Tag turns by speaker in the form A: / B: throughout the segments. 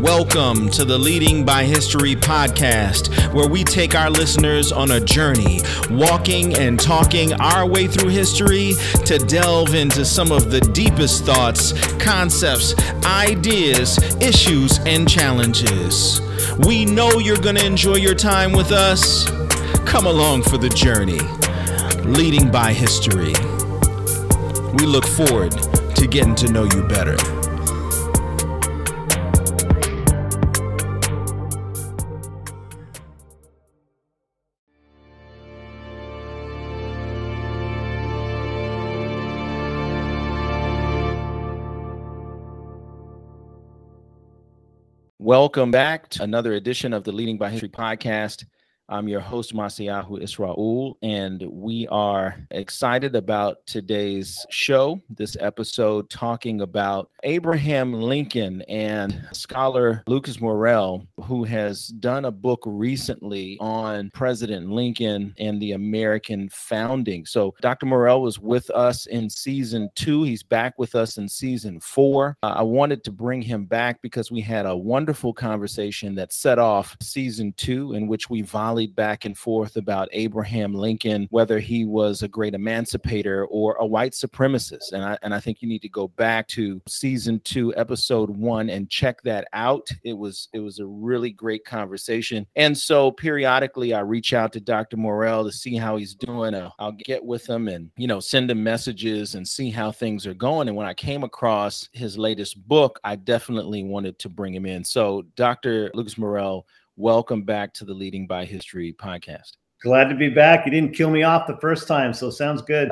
A: Welcome to the Leading by History podcast, where we take our listeners on a journey, walking and talking our way through history to delve into some of the deepest thoughts, concepts, ideas, issues, and challenges. We know you're going to enjoy your time with us. Come along for the journey. Leading by History. We look forward to getting to know you better. Welcome back to another edition of the Leading by History podcast. I'm your host, Ma'asehyahu Isra-Ul, and we are excited about today's show, this episode talking about Abraham Lincoln and scholar Lucas Morel, who has done a book recently on President Lincoln and the American founding. So, Dr. Morel was with us in season two. He's back with us in season four. Uh, I wanted to bring him back because we had a wonderful conversation that set off season two, in which we volleyed rallied back and forth about Abraham Lincoln, whether he was a great emancipator or a white supremacist. And I, and I think you need to go back to season two, episode one, and check that out. It was it was a really great conversation. And so periodically I reach out to Dr. Morel to see how he's doing. Uh, I'll get with him and you know send him messages and see how things are going. And when I came across his latest book, I definitely wanted to bring him in. So Dr. Lucas Morel welcome back to the Leading by History podcast.
B: Glad to be back. You didn't kill me off the first time, so sounds good.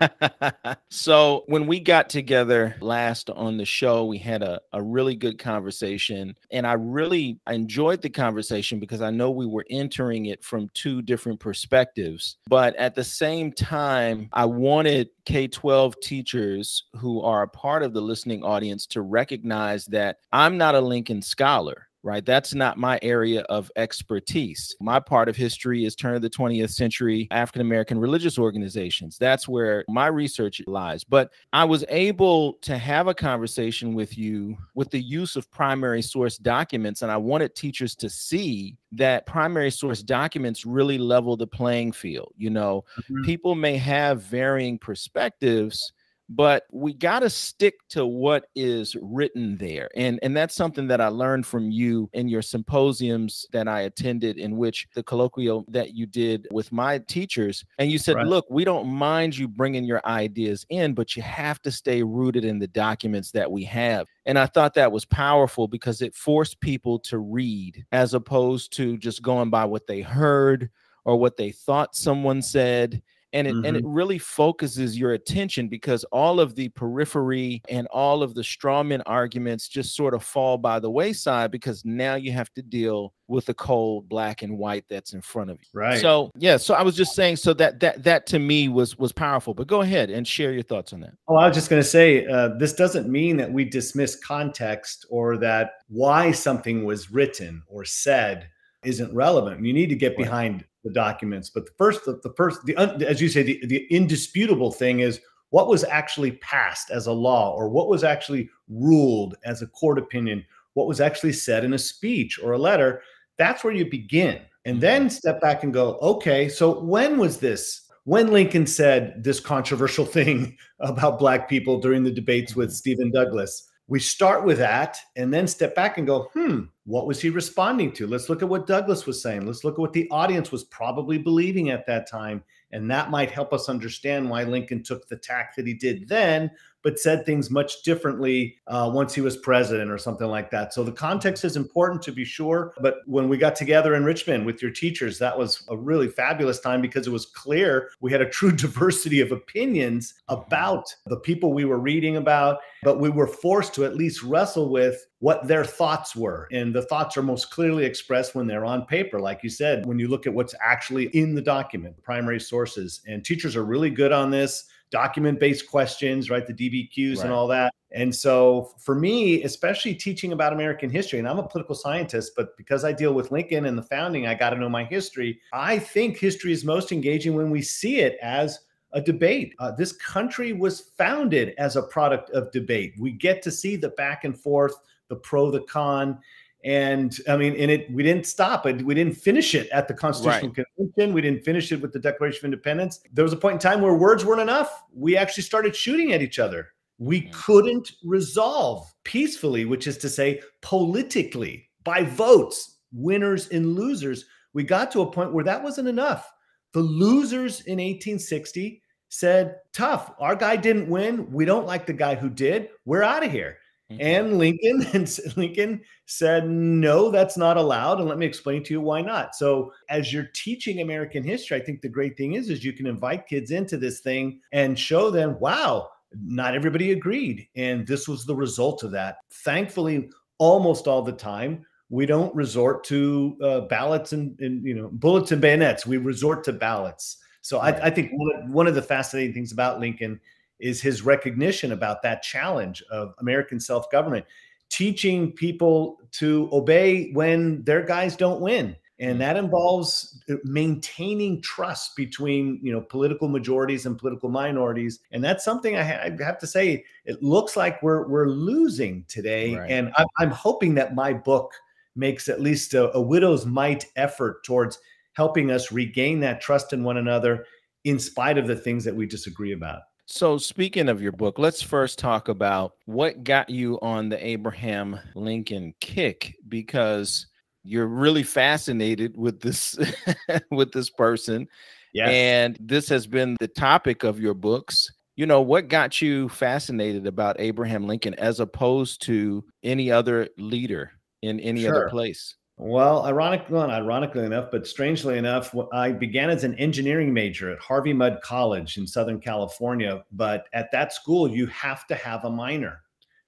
A: so, when we got together last on the show, we had a, a really good conversation. And I really enjoyed the conversation because I know we were entering it from two different perspectives. But at the same time, I wanted K 12 teachers who are a part of the listening audience to recognize that I'm not a Lincoln scholar right? That's not my area of expertise. My part of history is turn of the 20th century African American religious organizations. That's where my research lies. But I was able to have a conversation with you with the use of primary source documents, and I wanted teachers to see that primary source documents really level the playing field. You know, mm-hmm. people may have varying perspectives but we got to stick to what is written there and and that's something that i learned from you in your symposiums that i attended in which the colloquial that you did with my teachers and you said right. look we don't mind you bringing your ideas in but you have to stay rooted in the documents that we have and i thought that was powerful because it forced people to read as opposed to just going by what they heard or what they thought someone said and it mm-hmm. and it really focuses your attention because all of the periphery and all of the strawman arguments just sort of fall by the wayside because now you have to deal with the cold black and white that's in front of you. Right. So yeah, so I was just saying so that that that to me was was powerful. But go ahead and share your thoughts on that.
B: Oh, I was just going to say uh, this doesn't mean that we dismiss context or that why something was written or said isn't relevant. You need to get behind the documents. But the first, the, the first, the as you say, the, the indisputable thing is what was actually passed as a law or what was actually ruled as a court opinion, what was actually said in a speech or a letter. That's where you begin. And mm-hmm. then step back and go, okay, so when was this? When Lincoln said this controversial thing about Black people during the debates with mm-hmm. Stephen Douglas, we start with that and then step back and go, hmm, what was he responding to? Let's look at what Douglas was saying. Let's look at what the audience was probably believing at that time. And that might help us understand why Lincoln took the tack that he did then but said things much differently uh, once he was president or something like that. So the context is important to be sure. But when we got together in Richmond with your teachers, that was a really fabulous time because it was clear we had a true diversity of opinions about the people we were reading about, but we were forced to at least wrestle with what their thoughts were. And the thoughts are most clearly expressed when they're on paper. Like you said, when you look at what's actually in the document, primary sources. And teachers are really good on this document based questions, right? The DBQs right. and all that. And so for me, especially teaching about American history, and I'm a political scientist, but because I deal with Lincoln and the founding, I got to know my history. I think history is most engaging when we see it as a debate. Uh, this country was founded as a product of debate. We get to see the back and forth, the pro, the con and I mean, and it we didn't stop it. We didn't finish it at the Constitutional right. Convention. We didn't finish it with the Declaration of Independence. There was a point in time where words weren't enough. We actually started shooting at each other. We couldn't resolve peacefully, which is to say, politically by votes, winners and losers. We got to a point where that wasn't enough. The losers in 1860 said, "Tough. Our guy didn't win. We don't like the guy who did. We're out of here." And Lincoln and Lincoln said, "No, that's not allowed." And let me explain to you why not. So, as you're teaching American history, I think the great thing is is you can invite kids into this thing and show them, "Wow, not everybody agreed, and this was the result of that." Thankfully, almost all the time, we don't resort to uh, ballots and, and, you know bullets and bayonets. We resort to ballots. So, right. I, I think one of the fascinating things about Lincoln is his recognition about that challenge of American self government, teaching people to obey when their guys don't win. And mm. that involves uh, maintaining trust between you know political majorities and political minorities, and that's something I, ha- I have to say it looks like we're we're losing today. Right. And I'm, I'm, hoping that my book makes at least a, a widow's mite effort towards helping us regain that trust in one another, in spite of the things that we disagree about.
A: So, speaking of your book, let's first talk about what got you on the Abraham Lincoln kick because you're really fascinated with this with this person. Yes. And this has been the topic of your books. You know, what got you fascinated about Abraham Lincoln as opposed to any other leader in any sure. other place?
B: Well, ironically, ironically enough, but strangely enough, I began as an engineering major at Harvey Mudd College in Southern California. But at that school, you have to have a minor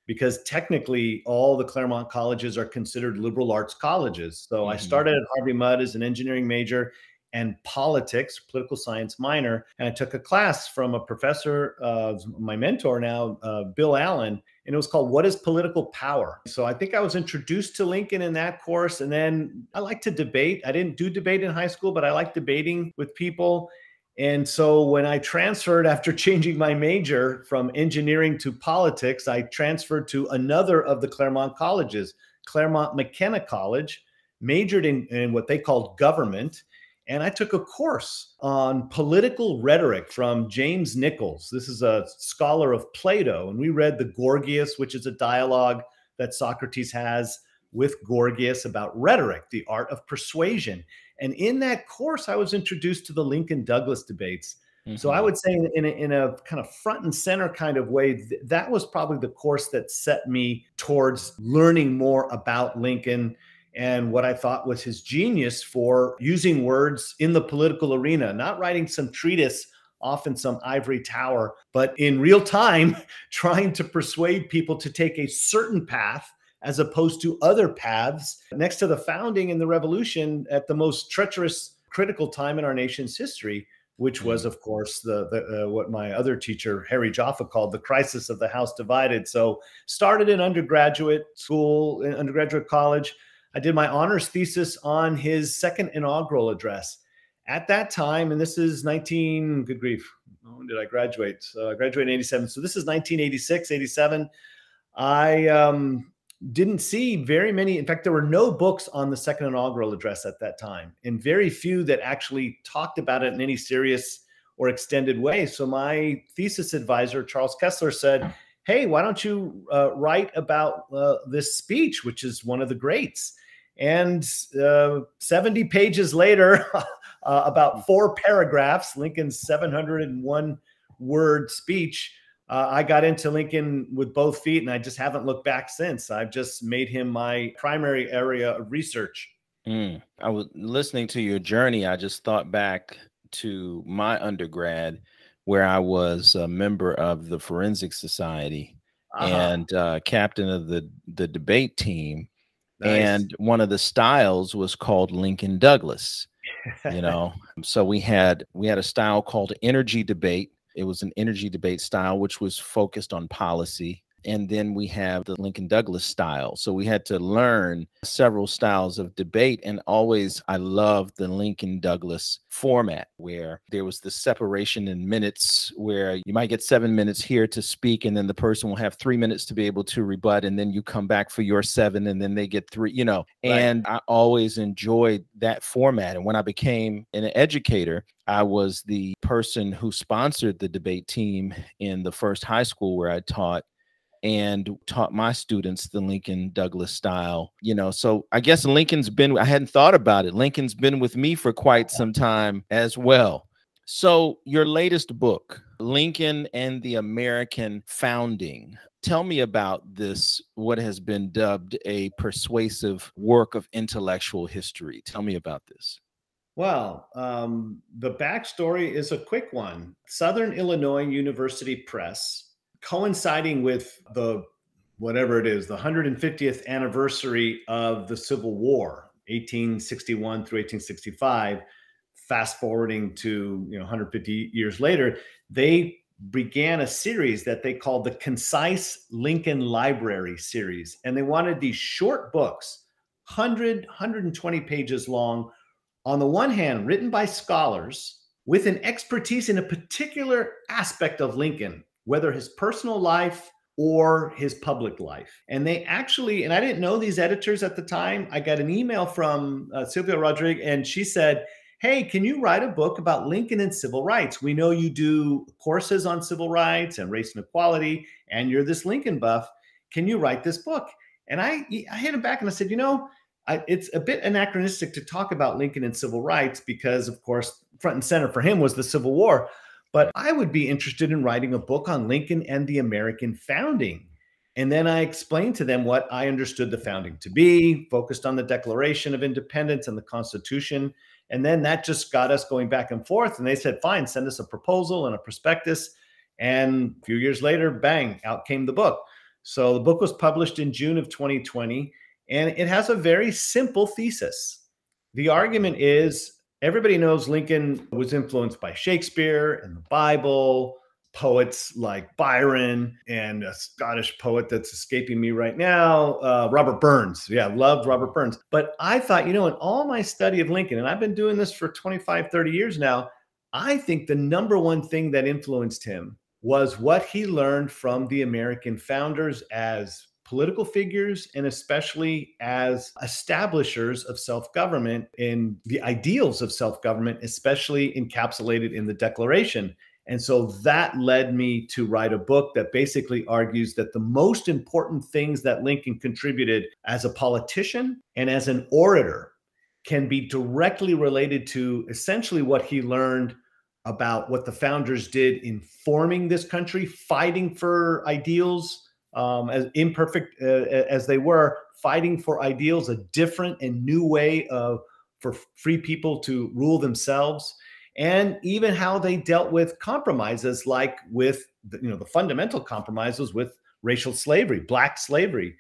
B: because technically all the Claremont colleges are considered liberal arts colleges. So mm-hmm. I started at Harvey Mudd as an engineering major and politics, political science minor. And I took a class from a professor, of my mentor now, uh, Bill Allen and it was called What is Political Power? So I think I was introduced to Lincoln in that course. And then I like to debate. I didn't do debate in high school, but I like debating with people. And so when I transferred after changing my major from engineering to politics, I transferred to another of the Claremont colleges, Claremont McKenna College, majored in, in what they called government and I took a course on political rhetoric from James Nichols. This is a scholar of Plato, and we read the Gorgias, which is a dialogue that Socrates has with Gorgias about rhetoric, the art of persuasion. And in that course, I was introduced to the Lincoln Douglas debates. Mm-hmm. So I mm-hmm. would say, in a, in a, kind of front and center kind of way, th- that was probably the course that set me towards learning more about Lincoln and what I thought was his genius for using words in the political arena, not writing some treatise off in some ivory tower, but in real time, trying to persuade people to take a certain path as opposed to other paths next to the founding and the revolution at the most treacherous critical time in our nation's history which hmm. was of course the, the uh, what my other teacher harry jaffa called the crisis of the house divided so started in undergraduate school in undergraduate college I did my honors thesis on his second inaugural address. At that time, and this is 19, good grief, when did I graduate? So I graduated in 87. So this is 1986, 87. I um, didn't see very many. In fact, there were no books on the second inaugural address at that time, and very few that actually talked about it in any serious or extended way. So my thesis advisor, Charles Kesler, said, hey, why don't you uh, write about uh, this speech, which is one of the greats? And uh, 70 pages later, uh, about hmm. four paragraphs, Lincoln's 701 word speech. Uh, I got into Lincoln with both feet, and I just haven't looked back since. I've just made him my primary area of research. Mm.
A: I was listening to your journey. I just thought back to my undergrad where I was a member of the Forensic Society uh-huh. and uh, captain of the the debate team. Nice. And one of the styles was called Lincoln Douglas. you know, so we had we had a style called energy debate. It was an energy debate style, which was focused on policy and then we have the Lincoln Douglas style. So we had to learn several styles of debate. And always, I loved the Lincoln Douglas format where there was the separation in minutes, where you might get seven minutes here to speak, and then the person will have three minutes to be able to rebut, and then you come back for your seven, and then they get three, you know. Right. And I always enjoyed that format. And when I became an educator, I was the person who sponsored the debate team in the first high school where I taught and taught my students the Lincoln Douglas style. You know, so I guess Lincoln's been, I hadn't thought about it. Lincoln's been with me for quite some time as well. So, your latest book, Lincoln and the American Founding. Tell me about this, what has been dubbed a persuasive work of intellectual history. Tell me about this.
B: Well, um, the backstory is a quick one. Southern Illinois University Press coinciding with the whatever it is, the 150th anniversary of the Civil War, 1861 through 1865, fast forwarding to you know 150 years later, they began a series that they called the Concise Lincoln Library series. And they wanted these short books, 100, 120 pages long, on the one hand, written by scholars with an expertise in a particular aspect of Lincoln whether his personal life or his public life. And they actually, and I didn't know these editors at the time. I got an email from uh, Sylvia Rodrigue, and she said, Hey, can you write a book about Lincoln and civil rights? We know you do courses on civil rights and race and equality, and you're this Lincoln buff. Can you write this book? And I, I hit him back and I said, You know, I, it's a bit anachronistic to talk about Lincoln and civil rights because, of course, front and center for him was the Civil War. But I would be interested in writing a book on Lincoln and the American founding. And then I explained to them what I understood the founding to be, focused on the Declaration of Independence and the Constitution. And then that just got us going back and forth. And they said, fine, send us a proposal and a prospectus. And a few years later, bang, out came the book. So the book was published in June of 2020, and it has a very simple thesis. The argument is Everybody knows Lincoln was influenced by Shakespeare and the Bible, poets like Byron and a Scottish poet that's escaping me right now, uh, Robert Burns. Yeah, loved Robert Burns. But I thought, you know, in all my study of Lincoln, and I've been doing this for 25, 30 years now, I think the number one thing that influenced him was what he learned from the American founders as political figures and especially as establishers of self government and the ideals of self government, especially encapsulated in the Declaration. And so that led me to write a book that basically argues that the most important things that Lincoln contributed as a politician and as an orator can be directly related to essentially what he learned about what the founders did in forming this country, fighting for ideals, um, as imperfect uh, as they were, fighting for ideals, a different and new way of for free people to rule themselves, and even how they dealt with compromises, like with the, you know the fundamental compromises with racial slavery, black slavery.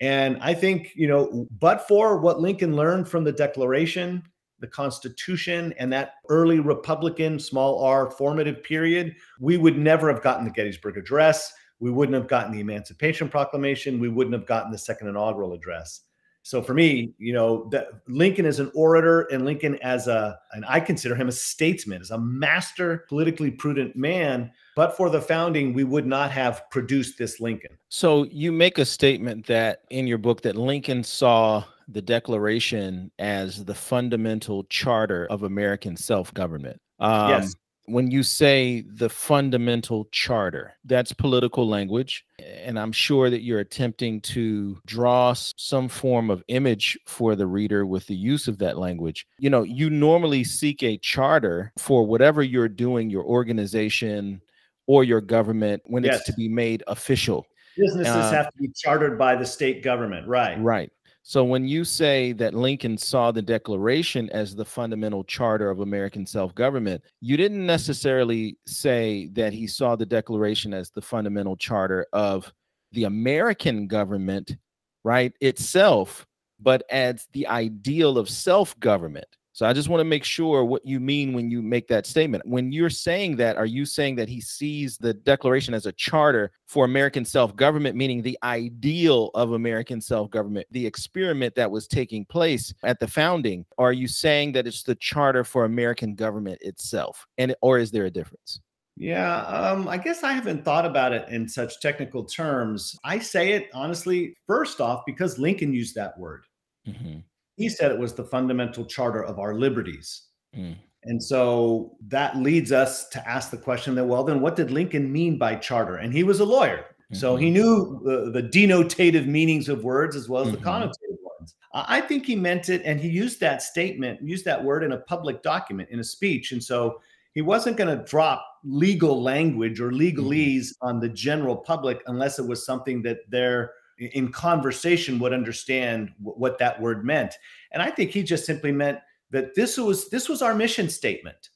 B: And I think, you know, but for what Lincoln learned from the Declaration, the Constitution, and that early Republican, small r, formative period, we would never have gotten the Gettysburg Address we wouldn't have gotten the Emancipation Proclamation. We wouldn't have gotten the second inaugural address. So for me, you know, the, Lincoln is an orator, and Lincoln as a, and I consider him a statesman, as a master, politically prudent man. But for the founding, we would not have produced this Lincoln.
A: So you make a statement that in your book that Lincoln saw the Declaration as the fundamental charter of American self-government. Um, yes when you say the fundamental charter, that's political language. And I'm sure that you're attempting to draw some form of image for the reader with the use of that language. You know, you normally seek a charter for whatever you're doing, your organization or your government, when yes. it's to be made official.
B: Businesses uh, have to be chartered by the state government, right?
A: Right. So when you say that Lincoln saw the Declaration as the fundamental charter of American self-government, you didn't necessarily say that he saw the Declaration as the fundamental charter of the American government, right, itself, but as the ideal of self-government. So I just want to make sure what you mean when you make that statement. When you're saying that, are you saying that he sees the declaration as a charter for American self-government, meaning the ideal of American self-government, the experiment that was taking place at the founding? Are you saying that it's the charter for American government itself? And or is there a difference?
B: Yeah, um, I guess I haven't thought about it in such technical terms. I say it honestly, first off, because Lincoln used that word. Mm-hmm he said it was the fundamental charter of our liberties. Mm. And so that leads us to ask the question that, well, then what did Lincoln mean by charter? And he was a lawyer. Mm-hmm. So he mm-hmm. knew the, the, denotative meanings of words as well as mm-hmm. the connotative ones. I think he meant it, and he used that statement, used that word in a public document, in a speech. And so he wasn't going to drop legal language or mm-hmm. legalese mm-hmm. on the general public unless it was something that they're in conversation would understand w- what that word meant. And I think he just simply meant that this was this was our mission statement.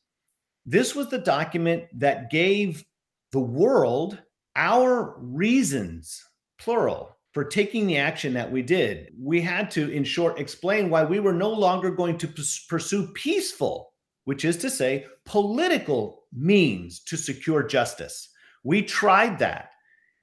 B: This was the document that gave the world our reasons, plural, for taking the action that we did. We had to, in short, explain why we were no longer going to pursue peaceful, which is to say, political means to secure justice. We tried that.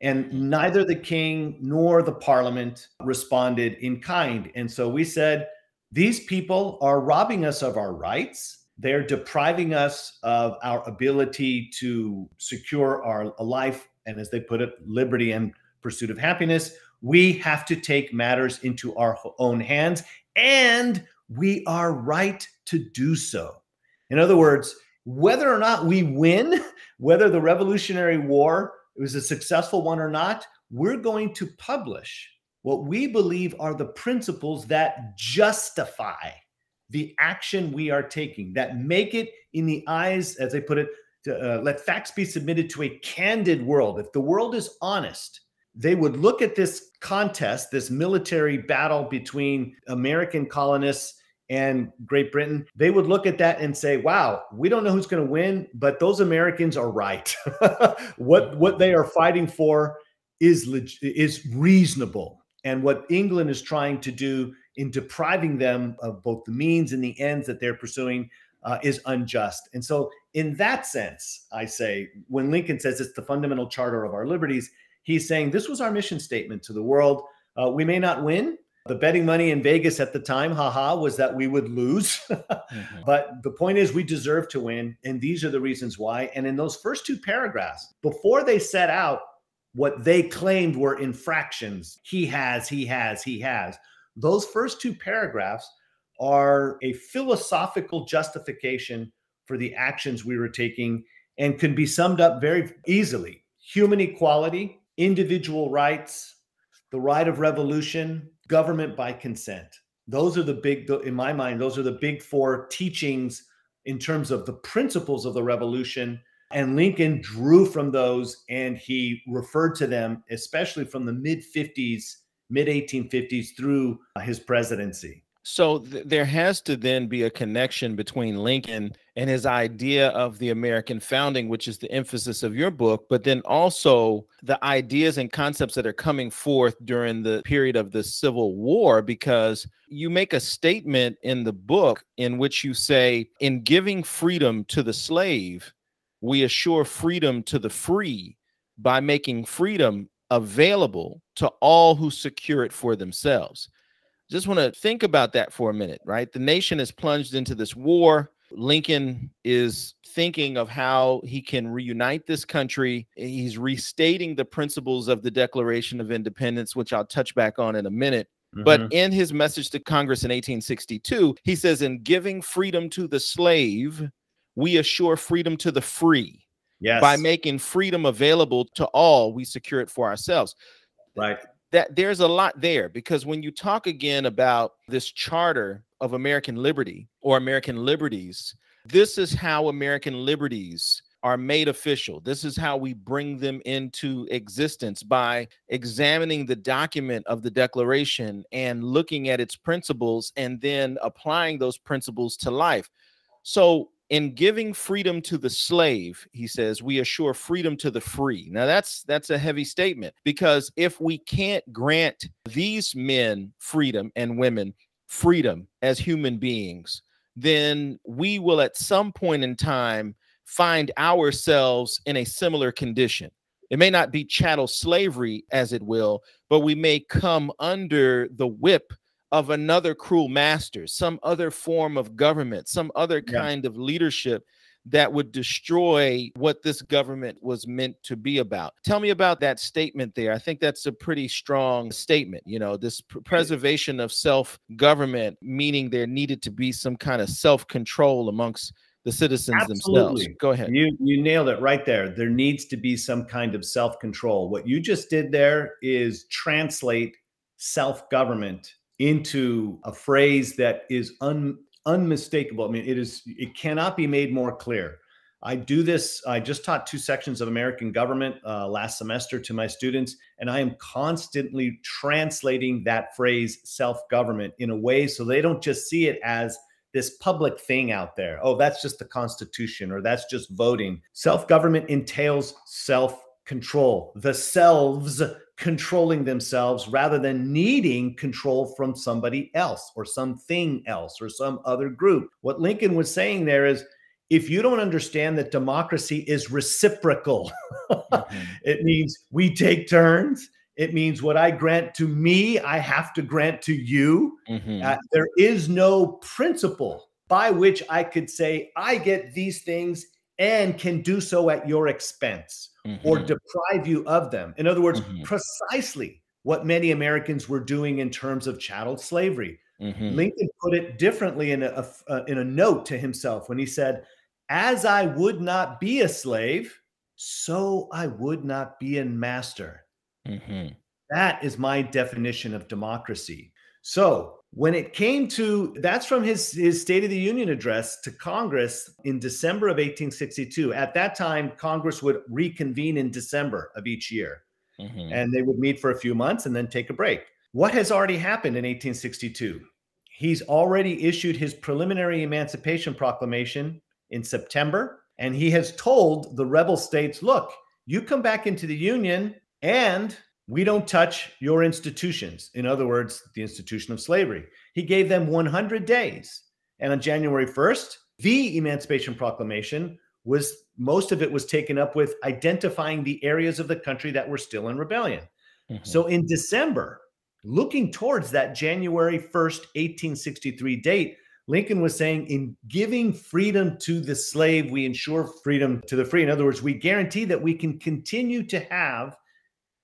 B: And mm-hmm. neither the king nor the parliament responded in kind. And so we said, these people are robbing us of our rights. They're depriving us of our ability to secure our life and, as they put it, liberty and pursuit of happiness. We have to take matters into our own hands, and we are right to do so. In other words, whether or not we win, whether the Revolutionary War it was a successful one or not, we're going to publish what we believe are the principles that justify the action we are taking, that make it in the eyes, as they put it, to, uh, let facts be submitted to a candid world. If the world is honest, they would look at this contest, this military battle between American colonists and Great Britain, they would look at that and say, "Wow, we don't know who's going to win, but those Americans are right. what what they are fighting for is leg- is reasonable, and what England is trying to do in depriving them of both the means and the ends that they're pursuing." Uh, is unjust. And so, in that sense, I say when Lincoln says it's the fundamental charter of our liberties, he's saying this was our mission statement to the world. Uh, we may not win, the betting money in Vegas at the time, haha, was that we would lose. mm-hmm. But the point is, we deserve to win. And these are the reasons why. And in those first two paragraphs, before they set out what they claimed were infractions, he has, he has, he has, those first two paragraphs are a philosophical justification for the actions we were taking and can be summed up very easily human equality, individual rights, the right of revolution, government by consent. Those are the big, in my mind, those are the big four teachings in terms of the principles of the revolution. And Lincoln drew from those and he referred to them, especially from the mid 50s, mid 1850s through his presidency.
A: So th- there has to then be a connection between Lincoln and his idea of the American founding, which is the emphasis of your book, but then also the ideas and concepts that are coming forth during the period of the Civil War, because you make a statement in the book in which you say, in giving freedom to the slave, we assure freedom to the free by making freedom available to all who secure it for themselves just want to think about that for a minute, right? The nation is plunged into this war. Lincoln is thinking of how he can reunite this country. He's restating the principles of the Declaration of Independence, which I'll touch back on in a minute. Mm-hmm. But in his message to Congress in 1862, he says, In giving freedom to the slave, we assure freedom to the free. Yes. By making freedom available to all, we secure it for ourselves. Right that there's a lot there because when you talk again about this charter of American liberty or American liberties, this is how American liberties are made official. This is how we bring them into existence by examining the document of the Declaration and looking at its principles and then applying those principles to life. So, in giving freedom to the slave he says we assure freedom to the free now that's that's a heavy statement because if we can't grant these men freedom and women freedom as human beings then we will at some point in time find ourselves in a similar condition it may not be chattel slavery as it will but we may come under the whip of another cruel master, some other form of government, some other yeah. kind of leadership that would destroy what this government was meant to be about. Tell me about that statement there. I think that's a pretty strong statement. You know, this pr- preservation of self government, meaning there needed to be some kind of self control amongst the citizens Absolutely. themselves. Go ahead.
B: You you nailed it right there. There needs to be some kind of self-control. What you just did there is translate self-government into a phrase that is un, unmistakable. I mean, it is it cannot be made more clear. I do this. I just taught two sections of American government uh, last semester to my students, and I am constantly translating that phrase self government in a way so they don't just see it as this public thing out there. Oh, that's just the Constitution or that's just voting. Self government entails self control, the selves controlling themselves rather than needing control from somebody else or something else or some other group. What Lincoln was saying there is if you don't understand that democracy is reciprocal, mm-hmm. it means we take turns. It means what I grant to me, I have to grant to you. Mm-hmm. Uh, there is no principle by which I could say, I get these things and can do so at your expense mm-hmm. or deprive you of them. In other words, mm-hmm. precisely what many Americans were doing in terms of chattel slavery. Mm-hmm. Lincoln put it differently in a, a, uh, in a note to himself when he said, "As I would not be a slave, so I would not be a master." Mm-hmm. That is my definition of democracy. So when it came to that's from his, his state of the union address to congress in december of 1862 at that time congress would reconvene in december of each year mm-hmm. and they would meet for a few months and then take a break what has already happened in 1862 he's already issued his preliminary emancipation proclamation in september and he has told the rebel states look you come back into the union and we don't touch your institutions. In other words, the institution of slavery. He gave them 100 days. And on January 1st, the Emancipation Proclamation was most of it was taken up with identifying the areas of the country that were still in rebellion. Mm-hmm. So in December, looking towards that January 1st, 1863 date, Lincoln was saying, in giving freedom to the slave, we ensure freedom to the free. In other words, we guarantee that we can continue to have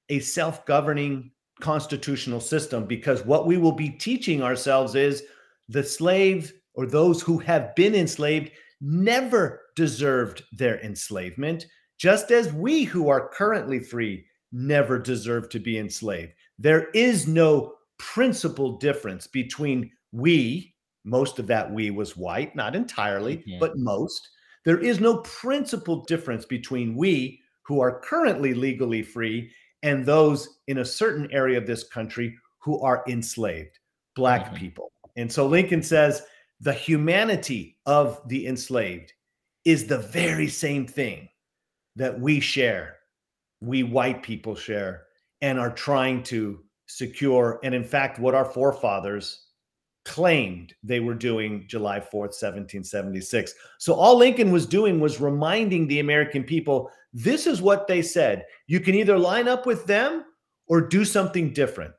B: a self governing constitutional system because what we will be teaching ourselves is the slaves or those who have been enslaved never deserved their enslavement, just as we who are currently free never deserve to be enslaved. There is no principal difference between we, most of that we was white, not entirely, yeah. Mm-hmm. but most. There is no principal difference between we who are currently legally free and those in a certain area of this country who are enslaved, black mm-hmm. people. And so Lincoln says the humanity of the enslaved is the very same thing that we share, we white people share, and are trying to secure. And in fact, what our forefathers claimed they were doing July 4th, 1776. So all Lincoln was doing was reminding the American people this is what they said. You can either line up with them or do something different.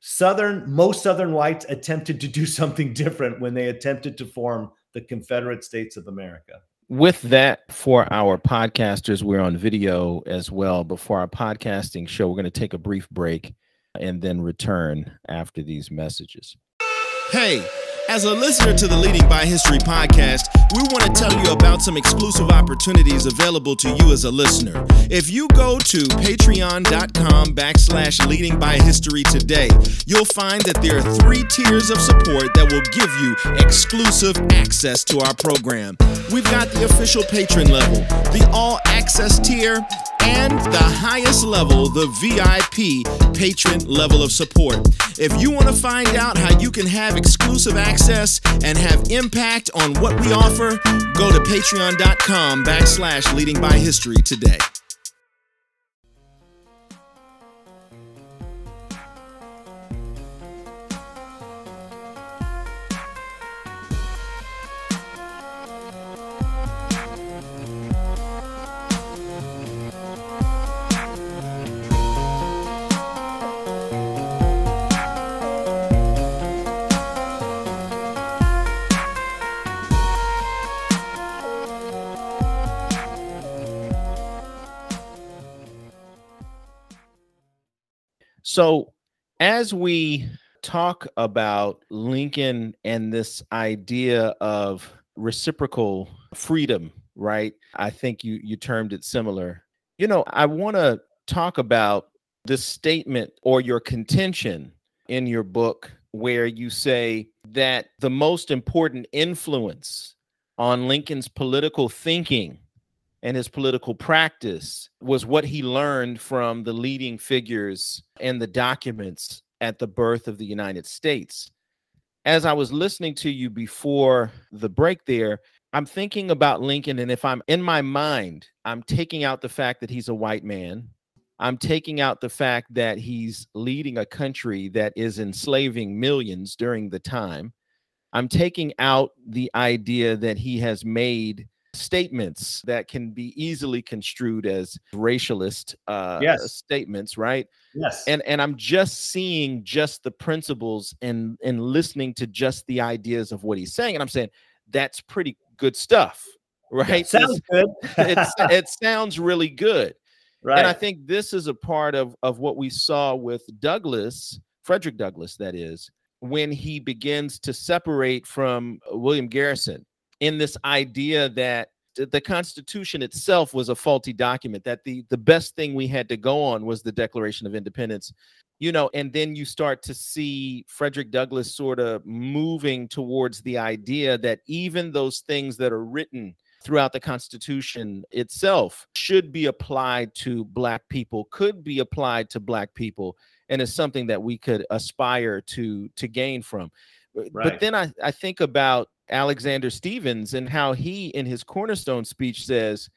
B: Southern, most Southern whites attempted to do something different when they attempted to form the Confederate States of America.
A: With that, for our podcasters, we're on video as well. Before our podcasting show, we're going to take a brief break and then return after these messages. Hey. As a listener to the Leading by History podcast, we want to tell you about some exclusive opportunities available to you as a listener. If you go to patreon.com backslash leading by history today, you'll find that there are three tiers of support that will give you exclusive access to our program. We've got the official patron level, the all access tier, and the highest level, the VIP patron level of support. If you want to find out how you can have exclusive access, access and have impact on what we offer, go to patreon.com backslash leading by history today. So, as we talk about Lincoln and this idea of reciprocal freedom, right? I think you you termed it similar. You know, I want to talk about this statement or your contention in your book where you say that the most important influence on Lincoln's political thinking and his political practice was what he learned from the leading figures and the documents at the birth of the United States. As I was listening to you before the break there, I'm thinking about Lincoln. And if I'm in my mind, I'm taking out the fact that he's a white man, I'm taking out the fact that he's leading a country that is enslaving millions during the time. I'm taking out the idea that he has made statements that can be easily construed as racialist uh, yes. statements, right? Yes. And and I'm just seeing just the principles and and listening to just the ideas of what he's saying, and I'm saying that's pretty good stuff, right? sounds good. it sounds really good. Right. And I think this is a part of of what we saw with Douglass, Frederick Douglass, that is, when he begins to separate from William Garrison in this idea that the Constitution itself was a faulty document, that the, the best thing we had to go on was the Declaration of Independence. You know, and then you start to see Frederick Douglass sort of moving towards the idea that even those things that are written throughout the Constitution itself should be applied to Black people, could be applied to Black people, and is something that we could aspire to to gain from. But then I, I think about Alexander Stephens and how he, in his cornerstone speech, says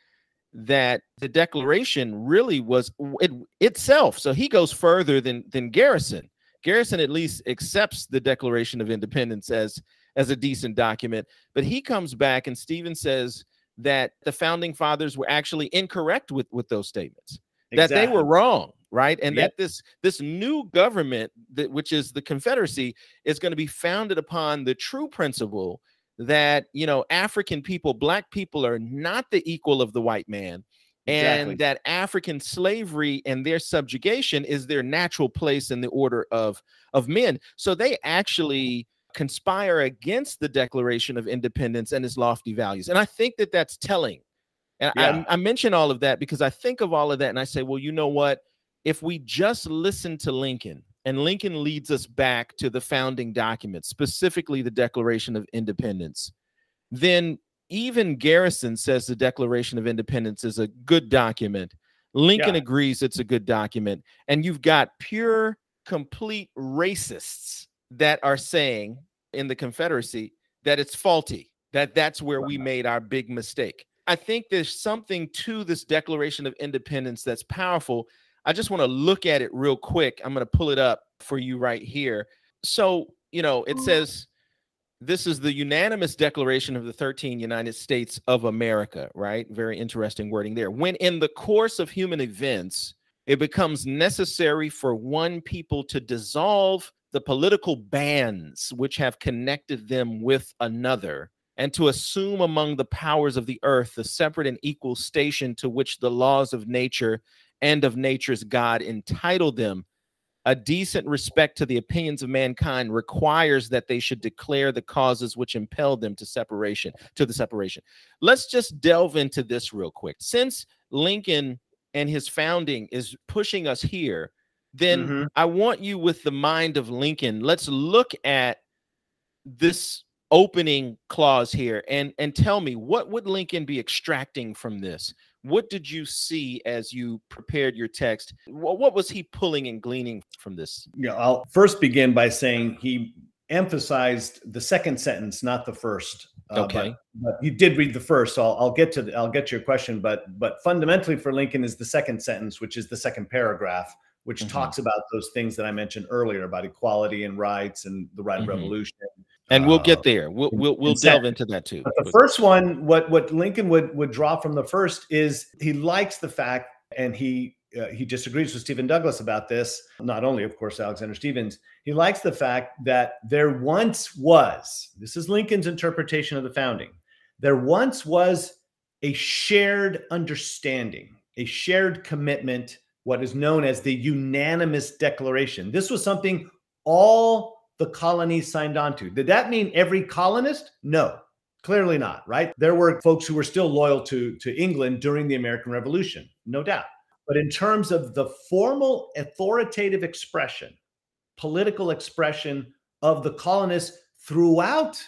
A: that the declaration really was it, itself. So he goes further than than Garrison. Garrison at least accepts the Declaration of Independence as as a decent document, but he comes back and Stephens says that the founding fathers were actually incorrect with with those statements. Exactly. That they were wrong right and yep. that this this new government that, which is the confederacy is going to be founded upon the true principle that you know african people black people are not the equal of the white man and exactly. that african slavery and their subjugation is their natural place in the order of of men so they actually conspire against the declaration of independence and its lofty values and i think that that's telling and yeah. I, I mention all of that because i think of all of that and i say well you know what if we just listen to Lincoln, and Lincoln leads us back to the founding documents, specifically the Declaration of Independence, then even Garrison says the Declaration of Independence is a good document. Lincoln yeah. agrees it's a good document. And you've got pure, complete racists that are saying in the Confederacy that it's faulty, that that's where we made our big mistake. I think there's something to this Declaration of Independence that's powerful I just want to look at it real quick. I'm going to pull it up for you right here. So, you know, it mm-hmm. says this is the unanimous declaration of the 13 United States of America, right? Very interesting wording there. When in the course of human events, it becomes necessary for one people to dissolve the political bands which have connected them with another and to assume among the powers of the earth the separate and equal station to which the laws of nature and of nature's God entitle them. A decent respect to the opinions of mankind requires that they should declare the causes which impel them to separation, to the separation. Let's just delve into this real quick. Since Lincoln and his founding is pushing us here, then mm-hmm. I want you with the mind of Lincoln. Let's look at this opening clause here and and tell me what would Lincoln be extracting from this? What did you see as you prepared your text? What was he pulling and gleaning from this?
B: Yeah, I'll first begin by saying he emphasized the second sentence, not the first. Uh, okay. But, but, you did read the first, so I'll, I'll get to the, I'll get to your question. But but fundamentally for Lincoln is the second sentence, which is the second paragraph, which mm-hmm. talks about those things that I mentioned earlier about equality and rights and the right mm-hmm. revolution
A: and we'll get uh, there. We'll we'll, we'll delve into that too. But
B: the first one, what what Lincoln would would draw from the first is he likes the fact, and he uh, he disagrees with Stephen Douglas about this. Not only, of course, Alexander Stephens. He likes the fact that there once was. This is Lincoln's interpretation of the founding. There once was a shared understanding, a shared commitment, what is known as the unanimous declaration. This was something all the colonies signed on to. Did that mean every colonist? No, clearly not, right? There were folks who were still loyal to, to England during the American Revolution, no doubt. But in terms of the formal authoritative expression, political expression of the colonists throughout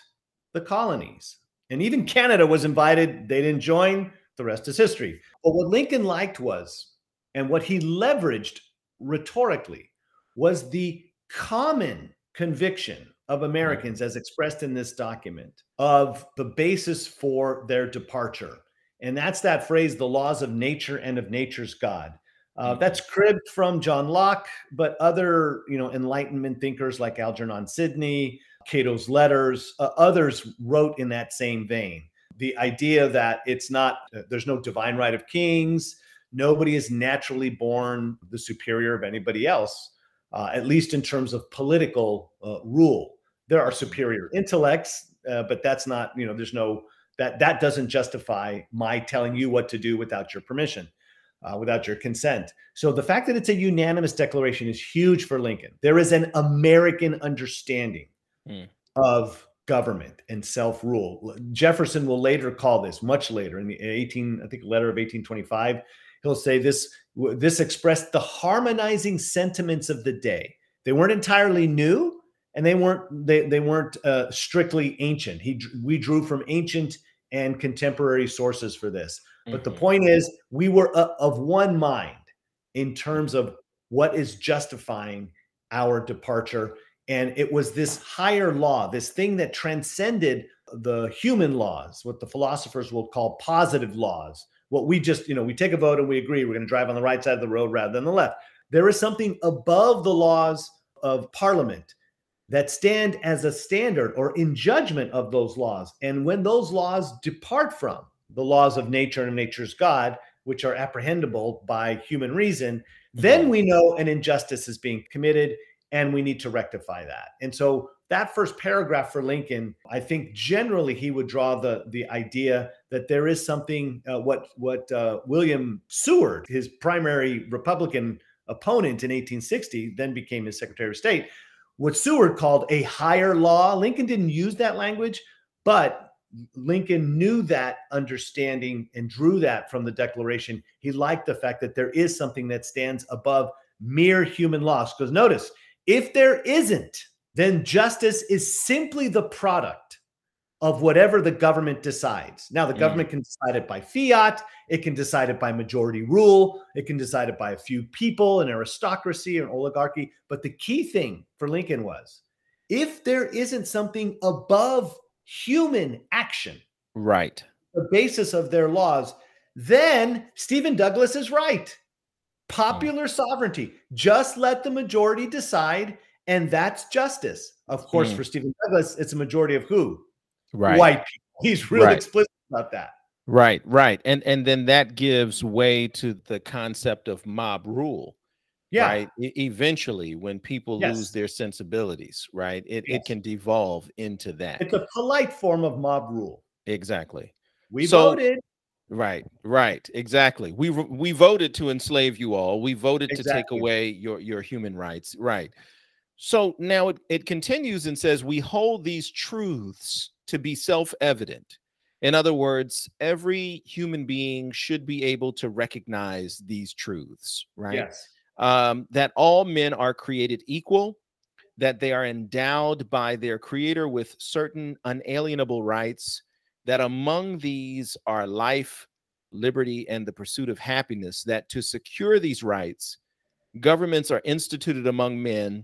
B: the colonies, and even Canada was invited, they didn't join, the rest is history. But what Lincoln liked was, and what he leveraged rhetorically, was the common conviction of mm-hmm. Americans, as expressed in this document, of the basis for their departure. And that's that phrase, the laws of nature and of nature's God. Uh, mm-hmm. that's cribbed from John Locke, but other you know Enlightenment thinkers like Algernon Sidney, Cato's letters, uh, others wrote in that same vein. The idea that it's not uh, there's no divine right of kings, nobody is naturally born the superior of anybody else uh, at least in terms of political uh, rule. There are mm-hmm. superior intellects, uh, but that's not, you know, there's no, that, that doesn't justify my telling you what to do without your permission, uh, without your consent. So the fact that it's a unanimous declaration is huge for Lincoln. There is an American understanding mm. of government and self-rule. Jefferson will later call this, much later in the 18, I think letter of 1825, he'll say this this expressed the harmonizing sentiments of the day. They weren't entirely new, and they weren't they they weren't uh, strictly ancient. He we drew from ancient and contemporary sources for this. But mm-hmm. the point is, we were a, uh, of one mind in terms of what is justifying our departure. And it was this higher law, this thing that transcended the human laws, what the philosophers will call positive laws, what we just, you know, we take a vote and we agree we're going to drive on the right side of the road rather than the left. There is something above the laws of parliament that stand as a standard or in judgment of those laws. And when those laws depart from the laws of nature and nature's God, which are apprehendable by human reason, then mm-hmm. we know an injustice is being committed and we need to rectify that. And so that first paragraph for Lincoln, I think generally he would draw the the idea that there is something uh, what what uh, William Seward, his primary Republican opponent in 1860, then became his Secretary of State, what Seward called a higher law. Lincoln didn't use that language, but Lincoln knew that understanding and drew that from the Declaration. He liked the fact that there is something that stands above mere human laws. Because notice, if there isn't, then justice is simply the product of whatever the government decides. Now, the mm. government can decide it by fiat, it can decide it by majority rule, it can decide it by a few people, an aristocracy, an oligarchy. But the key thing for Lincoln was if there isn't something above human action,
A: right,
B: the basis of their laws, then Stephen Douglas is right. Hmm. Popular mm. sovereignty. Just let the majority decide and that's justice. Of course, mm. for hmm. Stephen Douglas, it's a majority of who?
A: Right.
B: White people. He's really right. explicit about that.
A: Right, right. And and then that gives way to the concept of mob rule. Yeah. Right. E- eventually, when people yes. lose their sensibilities, right? It yes. it can devolve into that.
B: It's a polite form of mob rule.
A: Exactly.
B: We so, voted.
A: Right, right, exactly. We we voted to enslave you all. We voted exactly. to take away your your human rights. Right. So now it, it continues and says, We hold these truths to be self evident. In other words, every human being should be able to recognize these truths, right?
B: Yes. Um,
A: that all men are created equal, that they are endowed by their creator with certain unalienable rights, that among these are life, liberty, and the pursuit of happiness, that to secure these rights, governments are instituted among men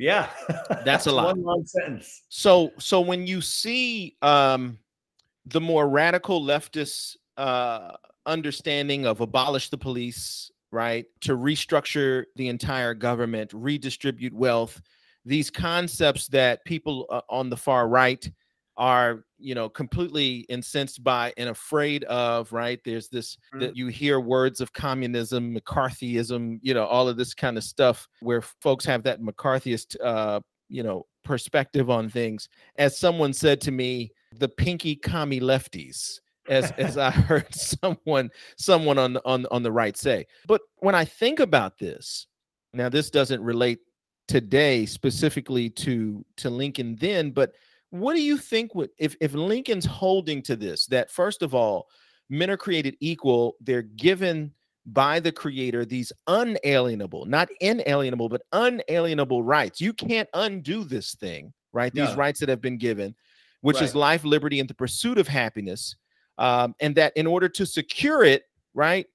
B: Yeah,
A: that's, a lot.
B: One long sentence.
A: So, so when you see um, the more radical leftist uh, understanding of abolish the police, right, to restructure the entire government, redistribute wealth, these concepts that people uh, on the far right are you know completely incensed by and afraid of right there's this that mm. you hear words of communism mccarthyism you know all of this kind of stuff where folks have that mccarthyist uh you know perspective on things as someone said to me the pinky commie lefties as as i heard someone someone on on on the right say but when i think about this now this doesn't relate today specifically to to lincoln then but what do you think would if if Lincoln's holding to this that first of all, men are created equal, they're given by the creator these unalienable, not inalienable, but unalienable rights. You can't undo this thing, right? These no. rights that have been given, which right. is life, liberty, and the pursuit of happiness. Um, and that in order to secure it, right,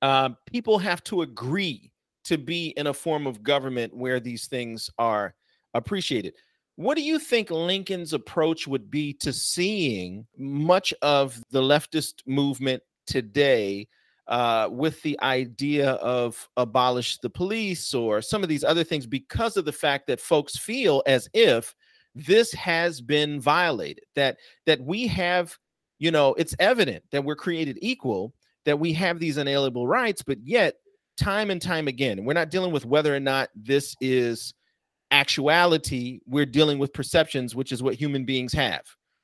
A: um, people have to agree to be in a form of government where these things are appreciated. What do you think Lincoln's approach would be to seeing much of the leftist movement today uh, with the idea of abolish the police or some of these other things because of the fact that folks feel as if this has been violated that that we have you know it's evident that we're created equal that we have these inalienable rights but yet time and time again we're not dealing with whether or not this is actuality, we're dealing with perceptions, which is what human beings have,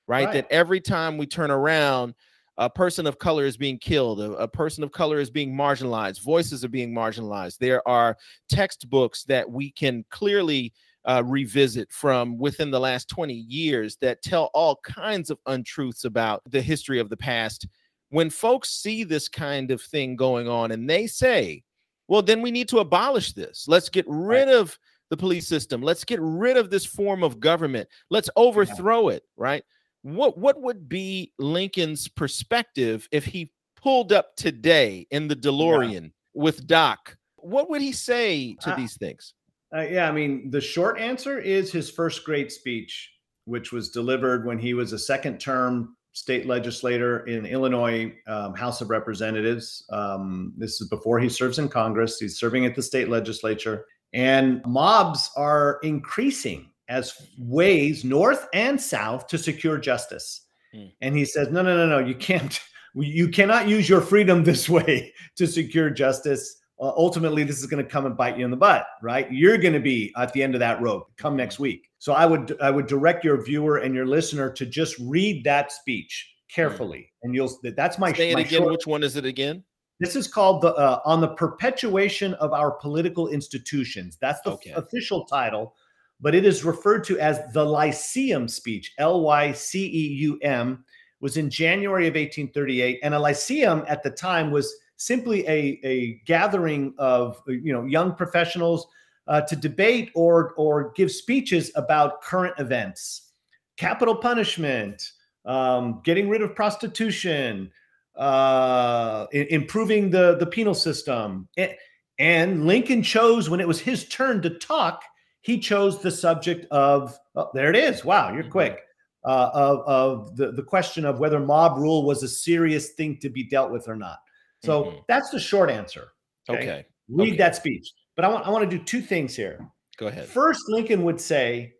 A: right? right. That every time we turn around, a person of color is being killed, a, a, person of color is being marginalized, voices are being marginalized. There are textbooks that we can clearly uh, revisit from within the last 20 years that tell all kinds of untruths about the history of the past. When folks see this kind of thing going on and they say, well, then we need to abolish this. Let's get rid right. of the police system. Let's get rid of this form of government. Let's overthrow it, right? What what would be Lincoln's perspective if he pulled up today in the DeLorean yeah. with Doc? What would he say to uh, these things?
B: Uh, yeah, I mean, the short answer is his first great speech, which was delivered when he was a second term state legislator in Illinois um, House of Representatives. Um, this is before he serves in Congress. He's serving at the state legislature. And mobs are increasing as ways north and south to secure justice. Mm. And he says, no, no, no, no, you can't. You cannot use your freedom this way to secure justice. Uh, ultimately, this is going to come and bite you in the butt, right? You're going to be at the end of that rope come hmm. next week. So I would I would direct your viewer and your listener to just read that speech hmm. carefully, mm. and you'll that's my.
A: Say it
B: my
A: again. Short- Which one is it again?
B: This is called the uh, on the perpetuation of our political institutions. That's the okay. f- official title, but it is referred to as the Lyceum speech. L Y C E U M was in January of 1838, and a Lyceum at the time was simply a a gathering of you know young professionals uh, to debate or or give speeches about current events, capital punishment, um, getting rid of prostitution uh, improving the the penal system. and Lincoln chose when it was his turn to talk, he chose the subject of oh, there it is. Wow, you're mm-hmm. quick. Uh, of of the, the question of whether mob rule was a serious thing to be dealt with or not. So mm-hmm. that's the short answer.
A: Okay. okay.
B: Read
A: okay.
B: that speech. But I want I want to do two things here.
A: Go ahead.
B: First, Lincoln would say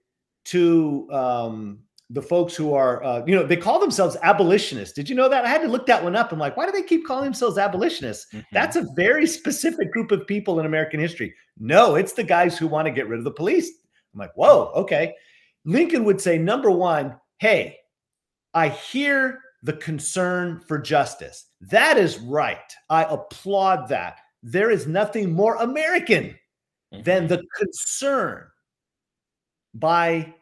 B: to um, the folks who are, uh, you know, they call themselves abolitionists. Did you know that? I had to look that one up. I'm like, why do they keep calling themselves abolitionists? Mm-hmm. That's a very specific group of people in American history. No, it's the guys who want to get rid of the police. I'm like, whoa, okay. Lincoln would say, number one, hey, I hear the concern for justice. That is right. I applaud that. There is nothing more American mm-hmm. than the concern by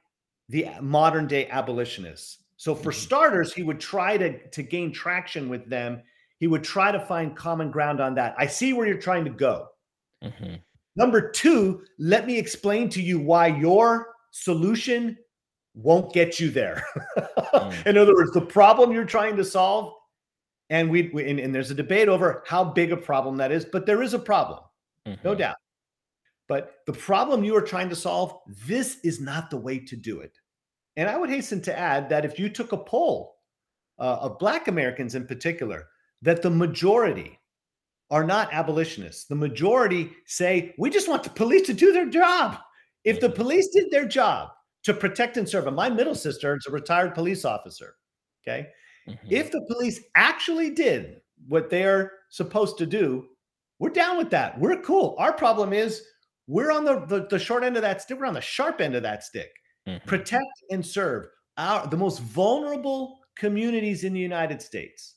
B: the modern day abolitionists. So for mm-hmm. starters, he would try to to gain traction with them. He would try to find common ground on that. I see where you're trying to go. Mm-hmm. Number two, let me explain to you why your solution won't get you there. mm. In other words, the problem you're trying to solve, and we, we and, and, there's a debate over how big a problem that is, but there is a problem, mm-hmm. no doubt. But the problem you are trying to solve, this is not the way to do it. And I would hasten to add that if you took a poll uh, of Black Americans in particular, that the majority are not abolitionists. The majority say, we just want the police to do their job. If the mm-hmm. police did their job to protect and serve, and my middle sister is a retired police officer, okay? Mm-hmm. If the police actually did what they're supposed to do, we're down with that. We're cool. Our problem is we're on the, the, the short end of that stick. We're on the sharp end of that stick. Mm-hmm. Protect and serve our the most vulnerable communities in the United States,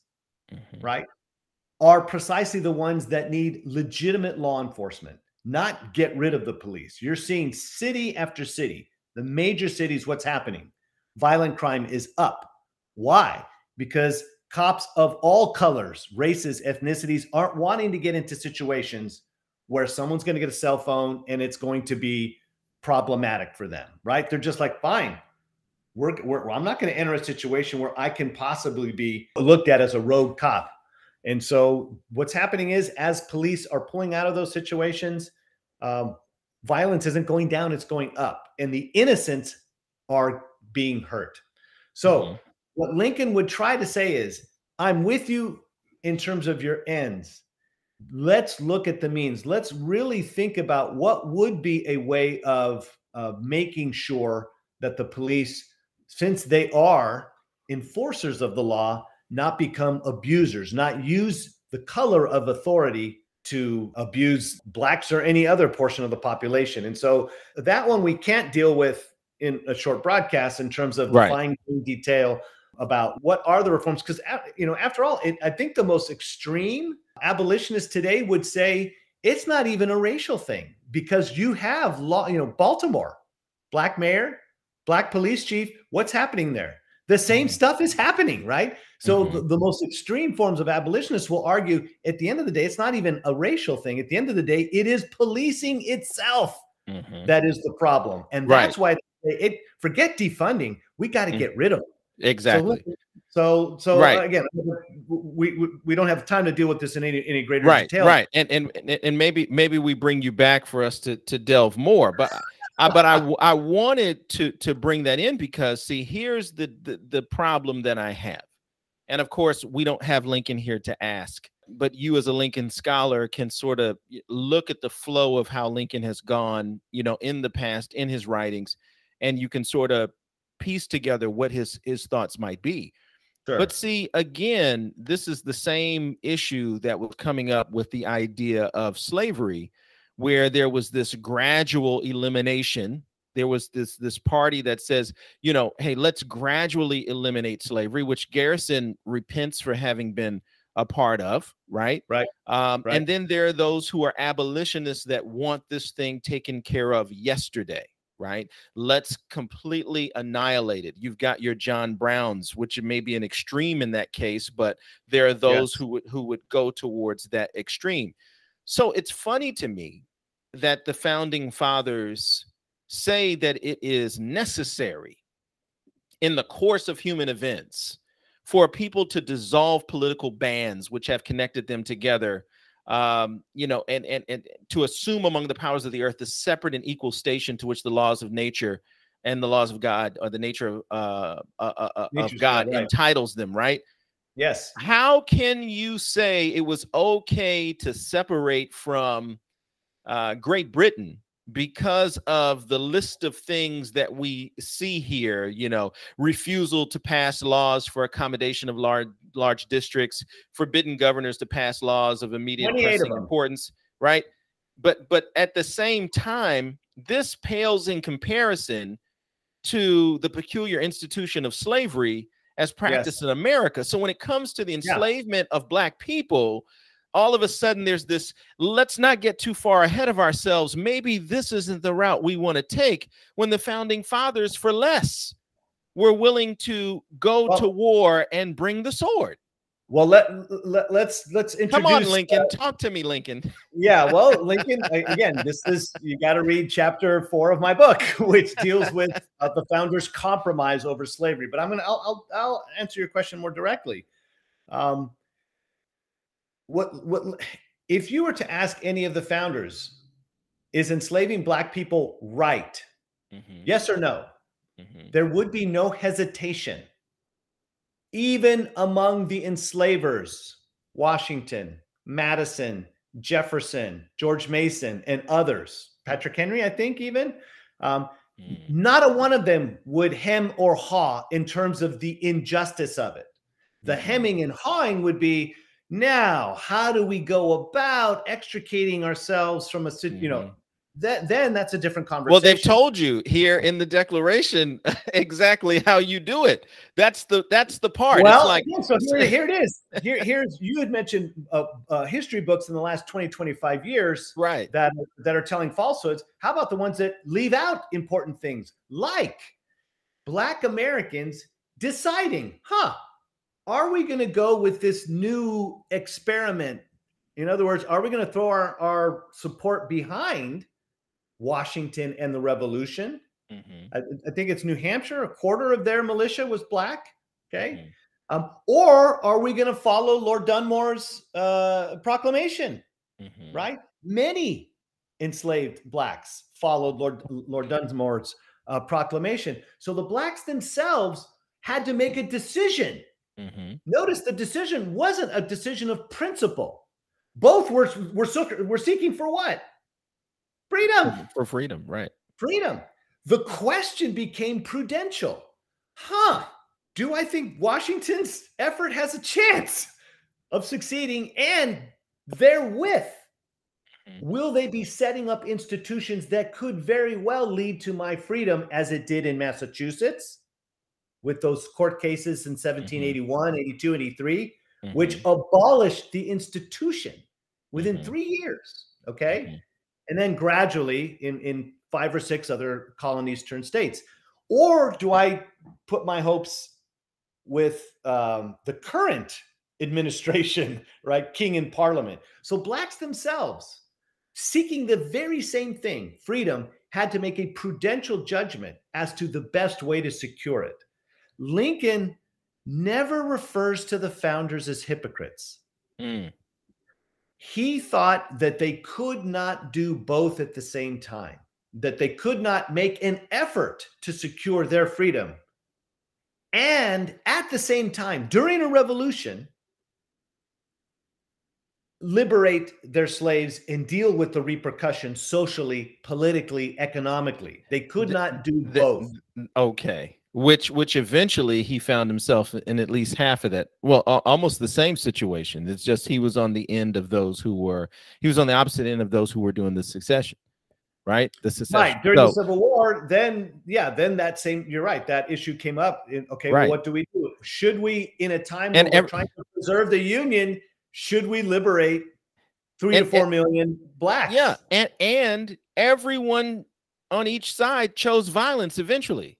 B: mm-hmm. right? Are precisely the ones that need legitimate law enforcement, not get rid of the police. You're seeing city after city, the major cities, what's happening? Violent crime is up. Why? Because cops of all colors, races, ethnicities aren't wanting to get into situations where someone's going to get a cell phone and it's going to be problematic for them, right? They're just like, fine, we're, we're I'm not going to enter a situation where I can possibly be looked at as a rogue cop. And so what's happening is as police are pulling out of those situations, um, violence isn't going down, it's going up, and the innocents are being hurt. So mm-hmm. what Lincoln would try to say is, I'm with you in terms of your ends let's look at the means. Let's really think about what would be a way of, of making sure that the police, since they are enforcers of the law, not become abusers, not use the color of authority to abuse blacks or any other portion of the population. And so that one we can't deal with in a short broadcast in terms of right. fine detail about what are the reforms because you know after all it, i think the most extreme abolitionist today would say it's not even a racial thing because you have law you know baltimore black mayor black police chief what's happening there the same mm-hmm. stuff is happening right so mm-hmm. the, the most extreme forms of abolitionists will argue at the end of the day it's not even a racial thing at the end of the day it is policing itself mm-hmm. that is the problem and right. that's why it forget defunding we got to mm. get rid of it
A: Exactly. So,
B: so, so right. again, we, we, we don't have time to deal with this in any any greater
A: right,
B: detail.
A: Right. And and and maybe maybe we bring you back for us to to delve more, but. I, but I, I wanted to to bring that in because see here's the, the the problem that I have, and of course we don't have Lincoln here to ask, but you as a Lincoln scholar can sort of look at the flow of how Lincoln has gone, you know, in the past in his writings, and you can sort of piece together what his his thoughts might be. Sure. But see, again, this is the same issue that was coming up with the idea of slavery, where there was this gradual elimination. There was this this party that says, you know, hey, let's gradually eliminate slavery, which Garrison repents for having been a part of, right?
B: Right. Um, right.
A: And then there are those who are abolitionists that want this thing taken care of yesterday right? Let's completely annihilate it. You've got your John Browns, which may be an extreme in that case, but there are those who would who would go towards that extreme. So it's funny to me that the founding fathers say that it is necessary in the course of human events for people to dissolve political bands which have connected them together um, you know, and, and and to assume among the powers of the earth the separate and equal station to which the laws of nature and the laws of God or the nature of uh, uh, uh, uh of God right. entitles them, right?
B: Yes.
A: How can you say it was okay to separate from uh, Great Britain because of the list of things that we see here you know refusal to pass laws for accommodation of large large districts forbidden governors to pass laws of immediate pressing of importance right but but at the same time this pales in comparison to the peculiar institution of slavery as practiced yes. in america so when it comes to the enslavement yeah. of black people all of a sudden there's this let's not get too far ahead of ourselves. Maybe this isn't the route we want to take when the founding fathers, for less, were willing to go well, to war and bring the sword.
B: Well, let, let let's let's introduce. Come
A: on, Lincoln. Uh, Talk to me, Lincoln.
B: yeah, well, Lincoln. Again, this is you got to read chapter four of my book, which deals with uh, the founders' compromise over slavery. But I'm gonna I'll, I'll, I'll answer your question more directly. Um, what what if you were to ask any of the founders, is enslaving black people right? Mm-hmm. Yes or no? Mm-hmm. There would be no hesitation, even among the enslavers, Washington, Madison, Jefferson, George Mason, and others, Patrick Henry, I think, even. Um, mm. Not a one of them would hem or haw in terms of the injustice of it. The mm. hemming and hawing would be, now, how do we go about extricating ourselves from a mm-hmm. you know mm-hmm. that then that's a different conversation.
A: Well, they've told you here in the declaration exactly how you do it. That's the that's the part.
B: Well, like- yeah, so here, here, it is. Here, here's you had mentioned uh, uh, history books in the last 20, 25 years,
A: right?
B: That that are telling falsehoods. How about the ones that leave out important things, like Black Americans deciding, huh? are we going to go with this new experiment? In other words, are we going to throw our, our support behind Washington and the revolution? Mm-hmm. I, I, think it's New Hampshire, a quarter of their militia was black. Okay. Mm-hmm. Um, or are we going to follow Lord Dunmore's uh, proclamation? Mm-hmm. Right? Many enslaved blacks followed Lord, Lord mm-hmm. Dunmore's uh, proclamation. So the blacks themselves had to make a decision Mm-hmm. Notice the decision wasn't a decision of principle. Both were were, were seeking for what? Freedom.
A: For, for freedom, right?
B: Freedom. The question became prudential. Huh? Do I think Washington's effort has a chance of succeeding? And therewith, mm-hmm. will they be setting up institutions that could very well lead to my freedom as it did in Massachusetts? with those court cases in 1781, mm-hmm. 82, 83, mm-hmm. which abolished the institution within mm-hmm. three years. Okay. Mm-hmm. And then gradually in, in five or six other colonies turned states. Or do I put my hopes with um, the current administration, right? King and parliament. So blacks themselves, seeking the very same thing, freedom, had to make a prudential judgment as to the best way to secure it. Lincoln never refers to the founders as hypocrites. Mm. He thought that they could not do both at the same time, that they could not make an effort to secure their freedom. And at the same time, during a revolution, liberate their slaves and deal with the repercussions socially, politically, economically. They could not do both.
A: Okay which which eventually he found himself in at least half of that well a- almost the same situation it's just he was on the end of those who were he was on the opposite end of those who were doing the succession right
B: the
A: secession
B: right during so, the civil war then yeah then that same you're right that issue came up in, okay right. well, what do we do should we in a time and every, trying to preserve the union should we liberate three and, to four and, million blacks
A: yeah and and everyone on each side chose violence eventually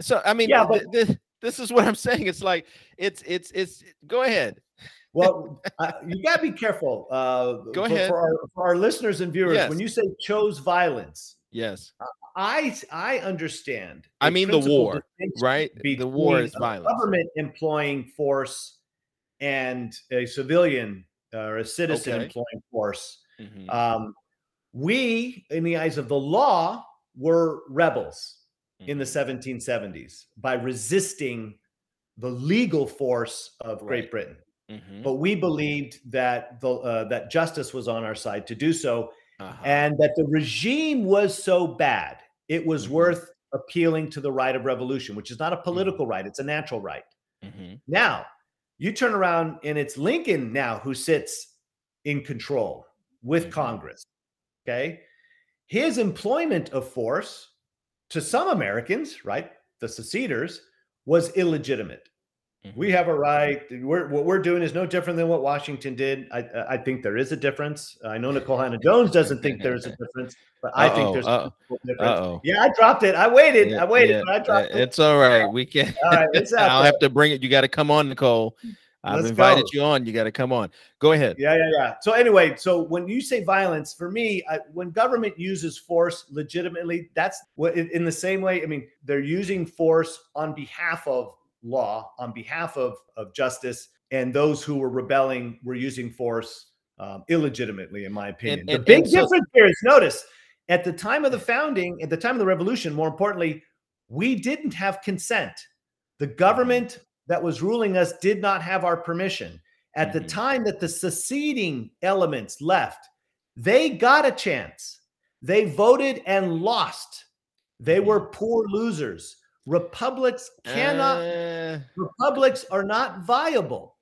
A: so I mean, yeah, but, th- th- this is what I'm saying. It's like it's it's it's. Go ahead.
B: Well, uh, you got to be careful. Uh,
A: go for, ahead
B: for our, for our, listeners and viewers. Yes. When you say chose violence,
A: yes,
B: uh, I I understand.
A: I mean the war, right?
B: The war is violence. Government employing force and a civilian uh, or a citizen okay. employing force. Mm-hmm. Um, we, in the eyes of the law, were rebels in the 1770s mm-hmm. by resisting the legal force of right. Great Britain. Mm-hmm. But we believed that the uh, that justice was on our side to do so, uh-huh. and that the regime was so bad it was mm-hmm. worth appealing to the right of revolution, which is not a mm-hmm. political right; it's a natural right. Mm-hmm. Now, you turn around and it's Lincoln now who sits in control with Congress. Okay, his employment of force to some Americans, right, the seceders, was illegitimate. Mm-hmm. We have a right. We're, what we're doing is no different than what Washington did. I, I think there is a difference. I know Nikole Hannah-Jones doesn't think there's a difference, but I uh-oh, think there's uh-oh. a uh, difference. Uh-oh. Yeah, I dropped it. I waited. Yeah, I waited. Yeah, I dropped uh, it.
A: It's all right. We can. All right, it's I'll have to bring it. You got to come on, Nikole. I've Let's invited go. you on. You got to come on. Go ahead.
B: Yeah, yeah, yeah. So anyway, so when you say violence, for me, I, when government uses force legitimately, that's what in the same way. I mean, they're using force on behalf of law, on behalf of of justice, and those who were rebelling were using force um, illegitimately, in my opinion. And, and, the big so- difference here is notice at the time of the founding, at the time of the revolution, more importantly, we didn't have consent. The mm-hmm. government that was ruling us did not have our permission. At the mm-hmm. time that the seceding elements left, they got a chance. They voted and lost. They were mm. poor losers. Republics cannot, uh... republics are not viable.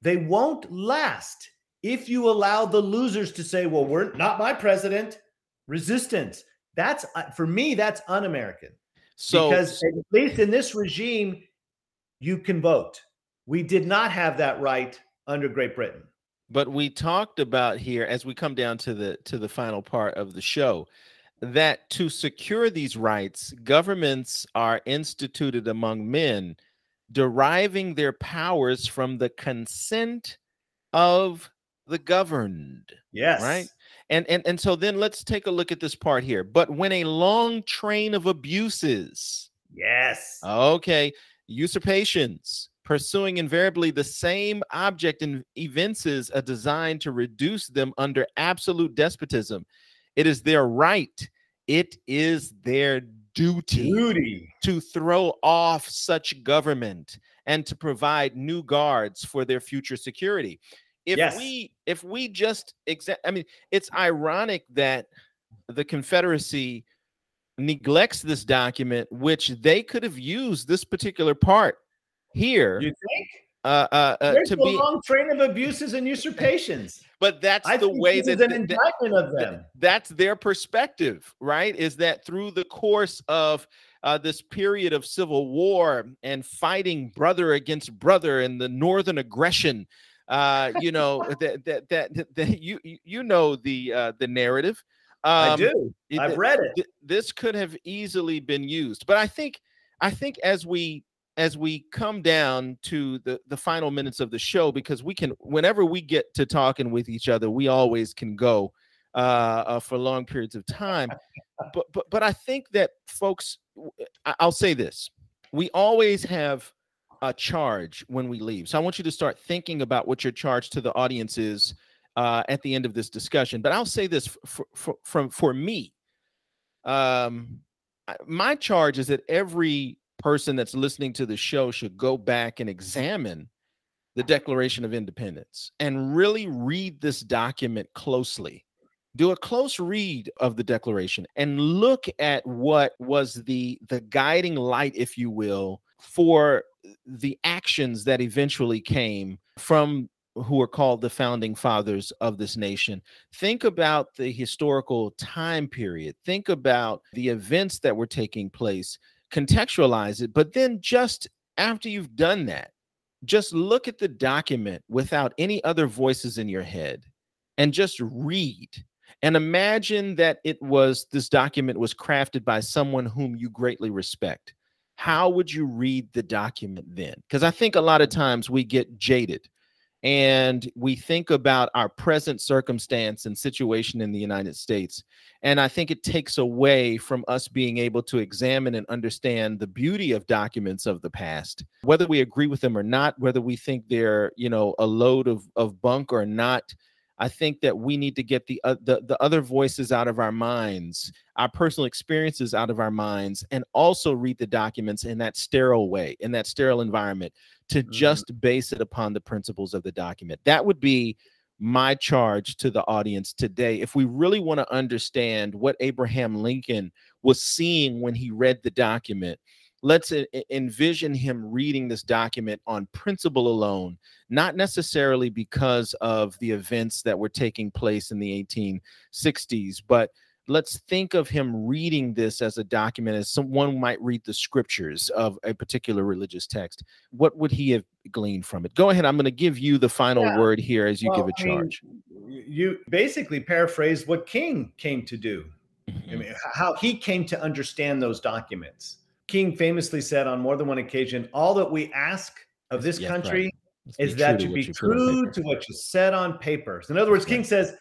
B: They won't last if you allow the losers to say, well, we're not my president, resistance. That's uh, for me, that's un American. So, because at least in this regime, you can vote. We did not have that right under Great Britain.
A: But we talked about here as we come down to the to the final part of the show that to secure these rights, governments are instituted among men, deriving their powers from the consent of the governed.
B: Yes.
A: Right? And, and and so then let's take a look at this part here. But when a long train of abuses,
B: yes,
A: okay, Usurpations pursuing invariably the same object and evinces a design to reduce them under absolute despotism. It is their right, it is their duty,
B: duty.
A: to throw off such government and to provide new guards for their future security. If yes. we if we just exa- I mean it's ironic that the Confederacy neglects this document, which they could have used this particular part here.
B: You think? Uh, uh, uh, There's to a be, long train of abuses and usurpations.
A: But that's I the way
B: that,
A: an
B: indictment of them.
A: that's their perspective, right? Is that through the course of uh, this period of civil war and fighting brother against brother and the northern aggression, uh, you know that, that that that you you know the uh, the narrative
B: um, I do. I've read it.
A: this could have easily been used, but I think I think as we as we come down to the the final minutes of the show, because we can whenever we get to talking with each other, we always can go uh, uh, for long periods of time. but but but I think that folks, eh, I'll say this: we always have a charge when we leave. So I want you to start thinking about what your charge to the audience is uh, at the end of this discussion. But I'll say this for, for, from for me, um, my charge is that every person that's listening to the show should go back and examine the Declaration of Independence and really read this document closely. Do a close read of the Declaration and look at what was the the guiding light, if you will, for the actions that eventually came from who are called the founding fathers of this nation. Think about the historical time period. Think about the events that were taking place, contextualize it. But then, just after you've done that, just look at the document without any other voices in your head and just read. And imagine that it was this document was crafted by someone whom you greatly respect. How would you read the document then? Because I think a lot of times we get jaded and we think about our present circumstance and situation in the United States. And I think it takes away from us being able to examine and understand the beauty of documents of the past, whether we agree with them or not, whether we think they're, you know, a load of, of bunk or not I think that we need to get the, uh, the the other voices out of our minds, our personal experiences out of our minds, and also read the documents in that sterile way, in that sterile environment, to mm-hmm. just base it upon the principles of the document. That would be my charge to the audience today. If we really want to understand what Abraham Lincoln was seeing when he read the document, let's envision him reading this document on principle alone, not necessarily because of the events that were taking place in the 1860s, but let's think of him reading this as a document as someone might read the scriptures of a particular religious text what would he have gleaned from it go ahead i'm going to give you the final yeah. word here as you well, give a charge I
B: mean, you basically paraphrase what king came to do i mm-hmm. mean how he came to understand those documents King famously said on more than one occasion, all that we ask of this country right. is that you be true to what you said on paper. in other words, King says,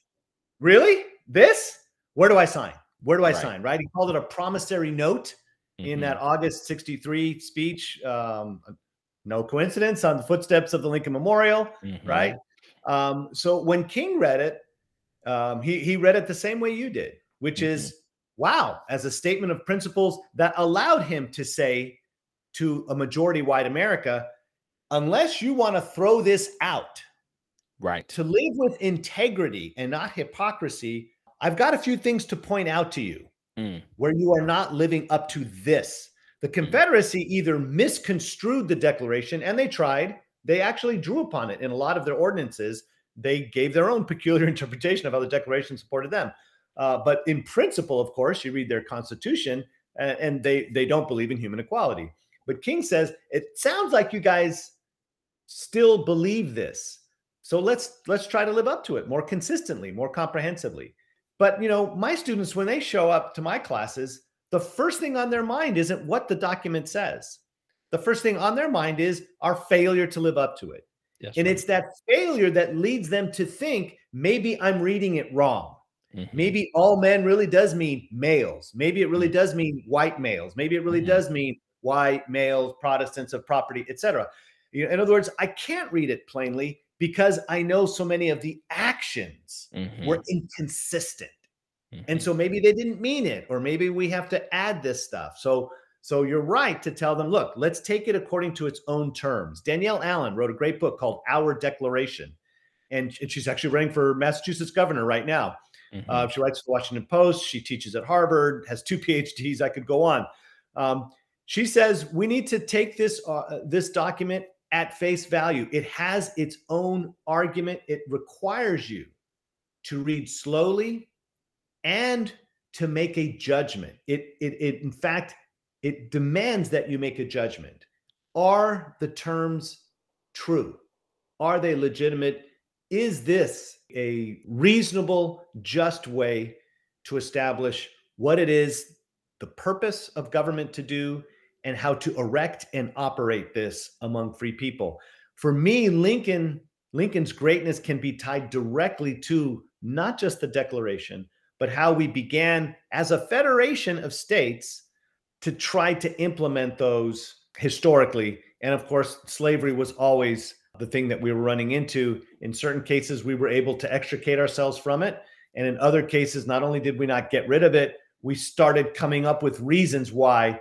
B: Really? This? Where do I sign? Where do I right. sign? Right? He called it a promissory note mm-hmm. in that August 63 speech. Um, no coincidence on the footsteps of the Lincoln Memorial, mm-hmm. right? Um, so when King read it, um, he, he read it the same way you did, which mm-hmm. is wow as a statement of principles that allowed him to say to a majority white America, unless you want to throw this out,
A: right?
B: To live with integrity and not hypocrisy, I've got a few things to point out to you mm. where you are not living up to this. The mm. Confederacy either misconstrued the Declaration, and they tried, they actually drew upon it in a lot of their ordinances. They gave their own peculiar interpretation of how the Declaration supported them. Uh, but in principle, of course, you read their constitution and, they, they don't believe in human equality. But King says, it sounds like you guys still believe this. So let's let's try to live up to it more consistently, more comprehensively. But you know, my students when they show up to my classes, the first thing on their mind isn't what the document says. The first thing on their mind is our failure to live up to it. Yes, and right. it's that failure that leads them to think maybe I'm reading it wrong. Mm-hmm. Maybe all men really does mean males. Maybe it really mm-hmm. does mean white males. Maybe it really mm-hmm. does mean white males, Protestants of property, etc. You know, in other words, I can't read it plainly because I know so many of the actions were mm-hmm. inconsistent. And mm-hmm. so maybe they didn't mean it or maybe we have to add this stuff. So so you're right to tell them, look, let's take it according to its own terms. Danielle Allen wrote a great book called Our Declaration. And, and she's actually running for Massachusetts governor right now. Uh, mm-hmm. Uh, she writes for the Washington Post. She teaches at Harvard, has two PhDs. I could go on. Um, she says we need to take this uh, this document at face value. It has its own argument. It requires you to read slowly and to make a judgment. It, it, it in fact, it demands that you make a judgment. Are the terms true? Are they legitimate? Is this a reasonable, just way to establish what it is the purpose of government to do and how to erect and operate this among free people? For me, Lincoln Lincoln's greatness can be tied directly to not just the Declaration, but how we began as a federation of states to try to implement those historically. And of course, slavery was always the thing that we were running into. In certain cases, we were able to extricate ourselves from it. And in other cases, not only did we not get rid of it, we started coming up with reasons why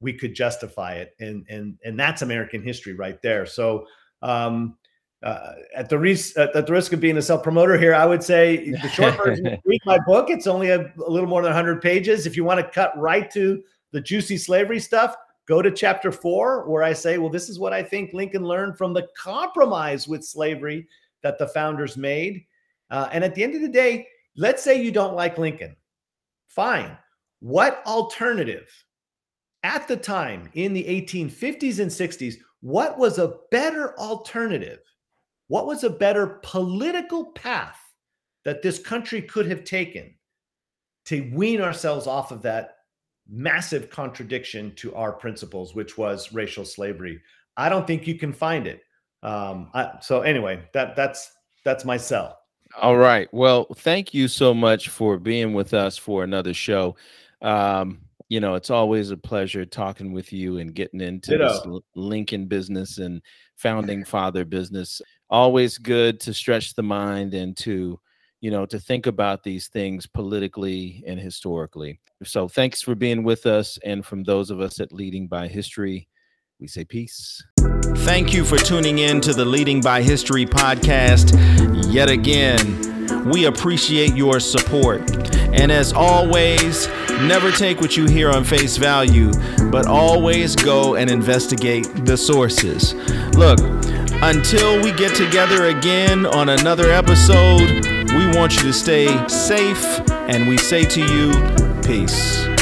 B: we could justify it. And, and, and that's American history right there. So, um, uh, at the risk at, the risk of being a self promoter here, I would say the short version: read my book. It's only a, a, little more than 100 pages. If you want to cut right to the juicy slavery stuff, Go to chapter four, where I say, well, this is what I think Lincoln learned from the compromise with slavery that the founders made. Uh, and at the end of the day, let's say you don't like Lincoln. Fine. What alternative at the time in the 1850s and 60s, what was a better alternative? What was a better political path that this country could have taken to wean ourselves off of that massive contradiction to our principles, which was racial slavery. I don't think you can find it. Um, I, so anyway, that that's that's my
A: All right. Well, thank you so much for being with us for another show. Um, you know, it's always a pleasure talking with you and getting into Ditto. this Lincoln business and founding father business. Always good to stretch the mind and to you know, to think about these things politically and historically. So thanks for being with us. And from those of us at Leading by History, we say peace. Thank you for tuning in to the Leading by History podcast yet again. We appreciate your support. And as always, never take what you hear on face value, but always go and investigate the sources. Look, until we get together again on another episode, we want you to stay safe, and we say to you, peace.